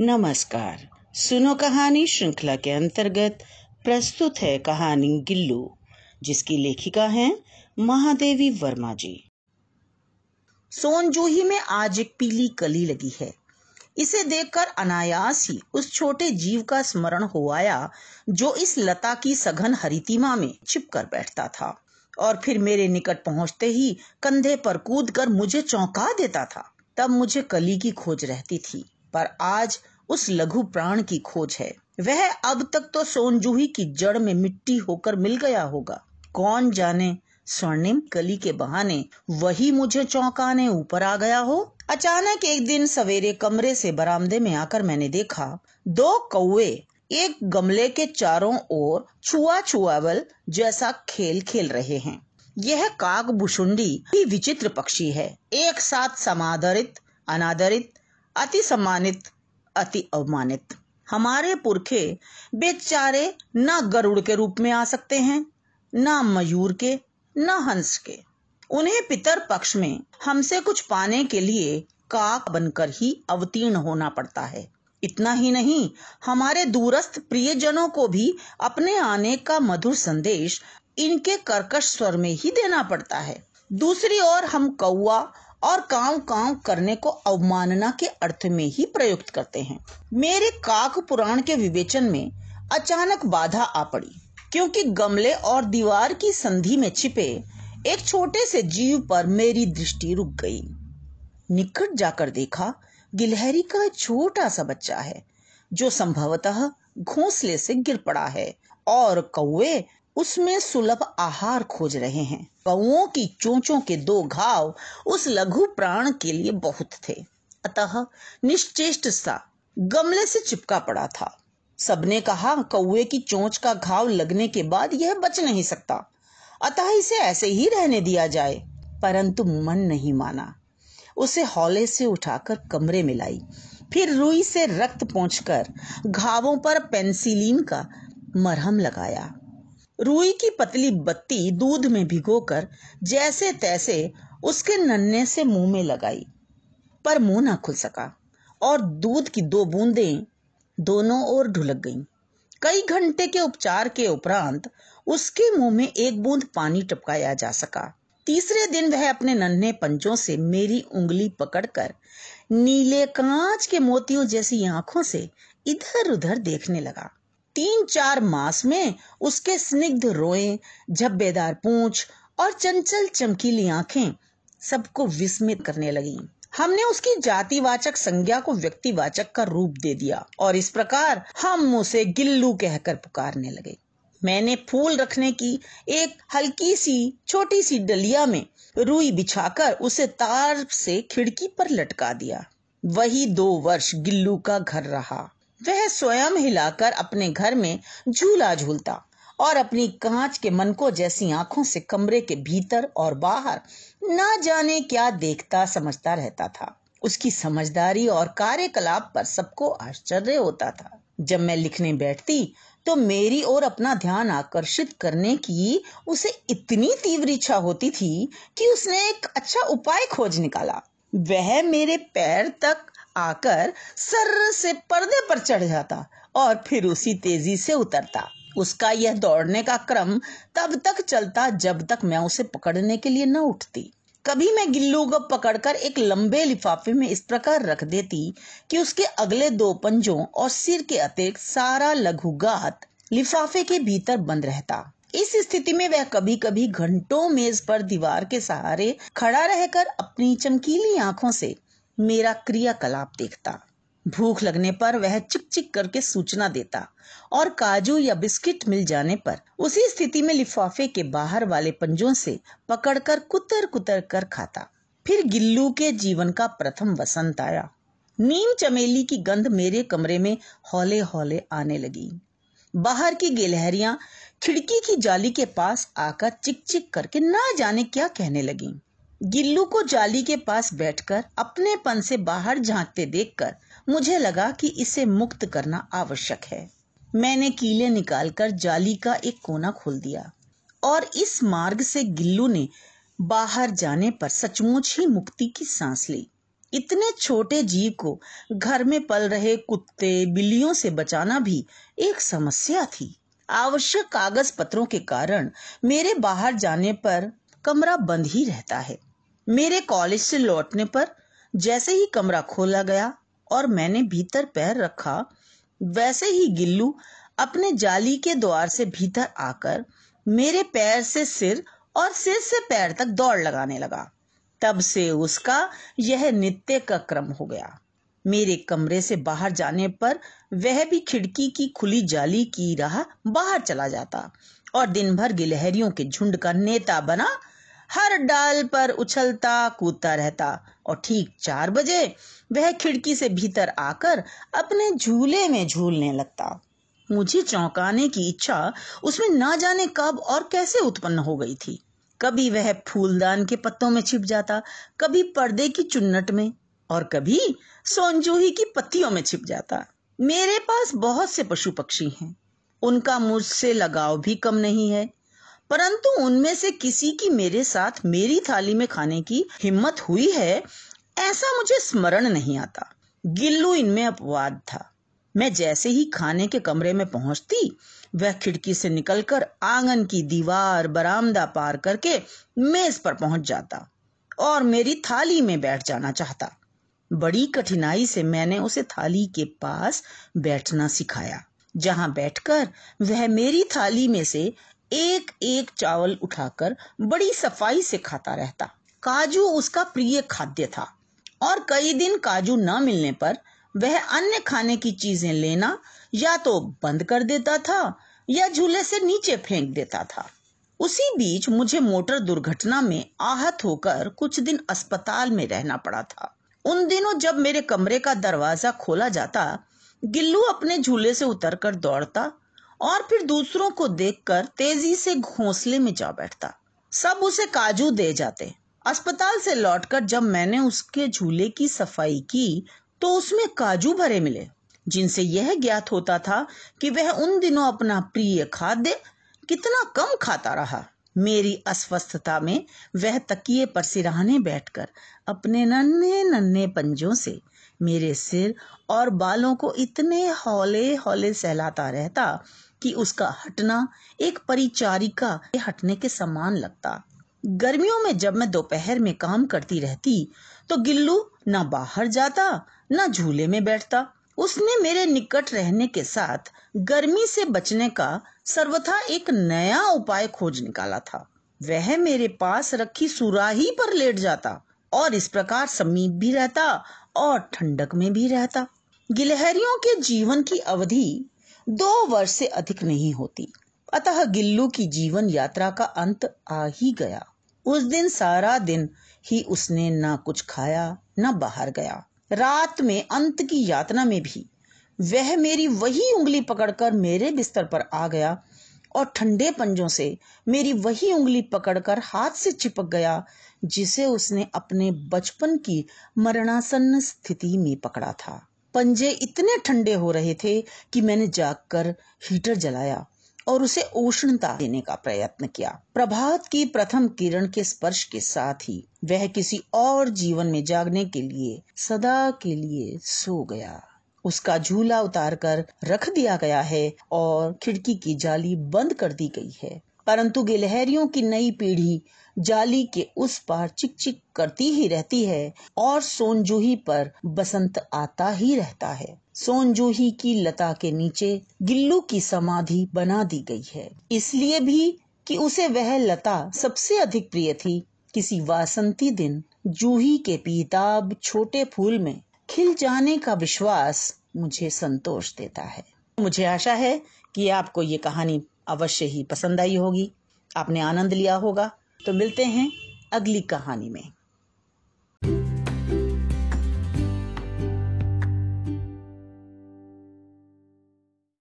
नमस्कार। सुनो कहानी श्रृंखला के अंतर्गत प्रस्तुत है कहानी गिल्लू, जिसकी लेखिका हैं महादेवी वर्मा जी। सोनजूही में आज एक पीली कली लगी है। इसे देखकर अनायास ही उस छोटे जीव का स्मरण हो आया, जो इस लता की सघन हरितिमा में छिपकर बैठता था और फिर मेरे निकट पहुँचते ही कंधे पर कूद कर मुझे चौंका देता था। तब मुझे कली की खोज रहती थी। पर आज उस लघु प्राण की खोज है। वह अब तक तो सोनजूही की जड़ में मिट्टी होकर मिल गया होगा। कौन जाने स्वर्णिम कली के बहाने वही मुझे चौंकाने ऊपर आ गया हो? अचानक एक दिन सवेरे कमरे से बरामदे में आकर मैंने देखा, दो कौए एक गमले के चारों ओर छुआ छुआवल जैसा खेल खेल रहे हैं। यह काक भुषुंडी ही विचित्र पक्षी है। एक साथ समादरित, अनादरित अति सम्मानित, अति अवमानित। हमारे पुरखे बेचारे न गरुड़ के रूप में आ सकते हैं, न मयूर के, न हंस के। उन्हें पितर पक्ष में हमसे कुछ पाने के लिए काक बनकर ही अवतीर्ण होना पड़ता है। इतना ही नहीं, हमारे दूरस्थ प्रियजनों को भी अपने आने का मधुर संदेश इनके कर्कश स्वर में ही देना पड़ता है। दूसरी ओर हम कौआ और काव काव करने को अवमानना के अर्थ में ही प्रयुक्त करते हैं। मेरे काक पुराण के विवेचन में अचानक बाधा आ पड़ी, क्योंकि गमले और दीवार की संधि में छिपे एक छोटे से जीव पर मेरी दृष्टि रुक गई। निकट जाकर देखा, गिलहरी का छोटा सा बच्चा है, जो संभवतः घोंसले से गिर पड़ा है और कौए उसमें सुलभ आहार खोज रहे हैं। कौओं की चोंचों के दो घाव उस लघु प्राण के लिए बहुत थे। अतः निश्चेष्ट सा गमले से चिपका पड़ा था। सबने कहा, कौए की चोंच का घाव लगने के बाद यह बच नहीं सकता। अतः इसे ऐसे ही रहने दिया जाए। परंतु मन नहीं माना। उसे हौले से उठाकर कमरे में लाई। फिर रुई से रक्त पहुंचकर घावों पर पेंसिलीन का मरहम लगाया। रुई की पतली बत्ती दूध में भिगोकर जैसे तैसे उसके नन्हे से मुँह में लगाई, पर मुँह ना खुल सका और दूध की दो बूंदें दोनों ओर ढुलक गईं। कई घंटे के उपचार के उपरांत उसके मुँह में एक बूंद पानी टपकाया जा सका तीसरे दिन वह अपने नन्हे पंजों से मेरी उंगली पकड़कर नीले कांच के मोतियों जैसी आँखों से इधर उधर देखने लगा तीन चार मास में उसके स्निग्ध रोए, झब्बेदार पूंछ और चंचल चमकीली आँखें सबको विस्मित करने लगी। हमने उसकी जातिवाचक संज्ञा को व्यक्तिवाचक का रूप दे दिया और इस प्रकार हम उसे गिल्लू कहकर पुकारने लगे। मैंने फूल रखने की एक हल्की सी, छोटी सी डलिया में रुई बिछाकर उसे तार से खिड़की पर लटका दिया। वही दो वर्ष गिल्लू का घर रहा। वह स्वयं हिलाकर अपने घर में झूला झूलता और अपनी कांच के मनको जैसी आँखों से कमरे के भीतर और बाहर न जाने क्या देखता समझता रहता था। उसकी समझदारी और कार्यकलाप पर सबको आश्चर्य होता था। जब मैं लिखने बैठती तो मेरी ओर अपना ध्यान आकर्षित करने की उसे इतनी तीव्र इच्छा होती थी कि उसने एक अच्छा उपाय खोज निकाला। वह मेरे पैर तक आकर सर से पर्दे पर चढ़ जाता और फिर उसी तेज़ी से उतरता। उसका यह दौड़ने का क्रम तब तक चलता जब तक मैं उसे पकड़ने के लिए न उठती। कभी मैं गिल्लू को पकड़कर एक लंबे लिफाफे में इस प्रकार रख देती कि उसके अगले दो पंजों और सिर के अतिरिक्त सारा लघु गात लिफाफे के भीतर बंद रहता। इस स्थिति में वह कभी कभी घंटों मेज पर दीवार के सहारे खड़ा रहकर अपनी चमकीली आँखों से मेरा क्रियाकलाप देखता। भूख लगने पर वह चिक चिक करके सूचना देता और काजू या बिस्किट मिल जाने पर उसी स्थिति में लिफाफे के बाहर वाले पंजों से पकड़कर कुतर कुतर कर खाता। फिर गिल्लू के जीवन का प्रथम वसंत आया। नीम चमेली की गंध मेरे कमरे में हौले हौले आने लगी। बाहर की गिलहरियाँ खिड़की की जाली के पास आकर चिक चिक करके ना जाने क्या कहने लगी। गिल्लू को जाली के पास बैठकर अपने पन से बाहर झांकते देखकर मुझे लगा कि इसे मुक्त करना आवश्यक है। मैंने कीले निकालकर जाली का एक कोना खोल दिया और इस मार्ग से गिल्लू ने बाहर जाने पर सचमुच ही मुक्ति की सांस ली। इतने छोटे जीव को घर में पल रहे कुत्ते, बिल्लियों से बचाना भी एक समस्या थी। आवश्यक कागज़ पत्रों के कारण मेरे बाहर जाने पर कमरा बंद ही रहता है। मेरे कॉलेज से लौटने पर जैसे ही कमरा खोला गया और मैंने भीतर पैर रखा, वैसे ही गिल्लू अपने जाली के द्वार से भीतर आकर मेरे पैर से सिर और सिर से पैर तक दौड़ लगाने लगा। तब से उसका यह नित्य का क्रम हो गया। मेरे कमरे से बाहर जाने पर वह भी खिड़की की खुली जाली की राह बाहर चला जाता और दिन भर गिलहरियों के झुंड का नेता बना हर डाल पर उछलता कूदता रहता और ठीक चार बजे वह खिड़की से भीतर आकर अपने झूले में झूलने लगता। मुझे चौंकाने की इच्छा उसमें ना जाने कब और कैसे उत्पन्न हो गई थी। कभी वह फूलदान के पत्तों में छिप जाता, कभी पर्दे की चुन्नट में और कभी सोनजूही की पत्तियों में छिप जाता। मेरे पास बहुत से पशु पक्षी हैं। उनका मुझसे लगाव भी कम नहीं है परंतु उनमें से किसी की मेरे साथ मेरी थाली में खाने की हिम्मत हुई है, ऐसा मुझे स्मरण नहीं आता। गिल्लू इनमें अपवाद था। मैं जैसे ही खाने के कमरे में पहुँचती, वह खिड़की से निकलकर आँगन की दीवार बरामदा पार करके मेज पर पहुँच जाता और मेरी थाली में बैठ जाना चाहता। बड़ी कठिनाई से मैंने उसे थाली के पास बैठना सिखाया, जहाँ बैठकर वह मेरी थाली में से एक एक चावल उठाकर बड़ी सफ़ाई से खाता रहता। काजू उसका प्रिय खाद्य था। और कई दिन काजू न मिलने पर वह अन्य खाने की चीज़ें लेना या तो बंद कर देता था या झूले से नीचे फेंक देता था। उसी बीच मुझे मोटर दुर्घटना में आहत होकर कुछ दिन अस्पताल में रहना पड़ा था। उन दिनों जब मेरे कमरे का दरवाज़ा खोला जाता, गिल्लू अपने झूले से उतरकर दौड़ता और फिर दूसरों को देखकर तेज़ी से घोंसले में जा बैठता। सब उसे काजू दे जाते। अस्पताल से लौटकर जब मैंने उसके झूले की सफ़ाई की तो उसमें काजू भरे मिले, जिनसे यह ज्ञात होता था कि वह उन दिनों अपना प्रिय खाद्य कितना कम खाता रहा। मेरी अस्वस्थता में वह तकिए पर सिराहने बैठकर अपने नन्हे नन्हे पंजों से मेरे सिर और बालों को इतने हौले हौले सहलाता रहता कि उसका हटना एक परिचारिका के हटने के समान लगता। गर्मियों में जब मैं दोपहर में काम करती रहती तो गिल्लू न बाहर जाता, न झूले में बैठता। उसने मेरे निकट रहने के साथ गर्मी से बचने का सर्वथा एक नया उपाय खोज निकाला था। वह मेरे पास रखी सुराही पर लेट जाता और इस प्रकार समीप भी रहता और ठंडक में भी रहता। गिलहरियों के जीवन की अवधि दो वर्ष से अधिक नहीं होती। अतः गिल्लू की जीवन यात्रा का अंत आ ही गया। उस दिन सारा दिन ही उसने ना कुछ खाया, न बाहर गया। रात में अंत की यातना में भी वह मेरी वही उंगली पकड़कर मेरे बिस्तर पर आ गया और ठंडे पंजों से मेरी वही उंगली पकड़कर हाथ से चिपक गया, जिसे उसने अपने बचपन की मरणासन्न स्थिति में पकड़ा था। पंजे इतने ठंडे हो रहे थे कि मैंने जागकर हीटर जलाया और उसे उष्णता देने का प्रयत्न किया। प्रभात की प्रथम किरण के स्पर्श के साथ ही वह किसी और जीवन में जागने के लिए, सदा के लिए सो गया। उसका झूला उतार कर रख दिया गया है और खिड़की की जाली बंद कर दी गई है। परंतु गिलहरियों की नई पीढ़ी जाली के उस पार चिक चिक करती ही रहती है और सोनजूही पर बसंत आता ही रहता है। सोनजूही की लता के नीचे गिल्लू की समाधि बना दी गई है। इसलिए भी कि उसे वह लता सबसे अधिक प्रिय थी। किसी वासंती दिन जूही के पीताब छोटे फूल में खिल जाने का विश्वास मुझे संतोष देता है। मुझे आशा है कि आपको ये कहानी अवश्य ही पसंद आई होगी। आपने आनंद लिया होगा। तो मिलते हैं अगली कहानी में।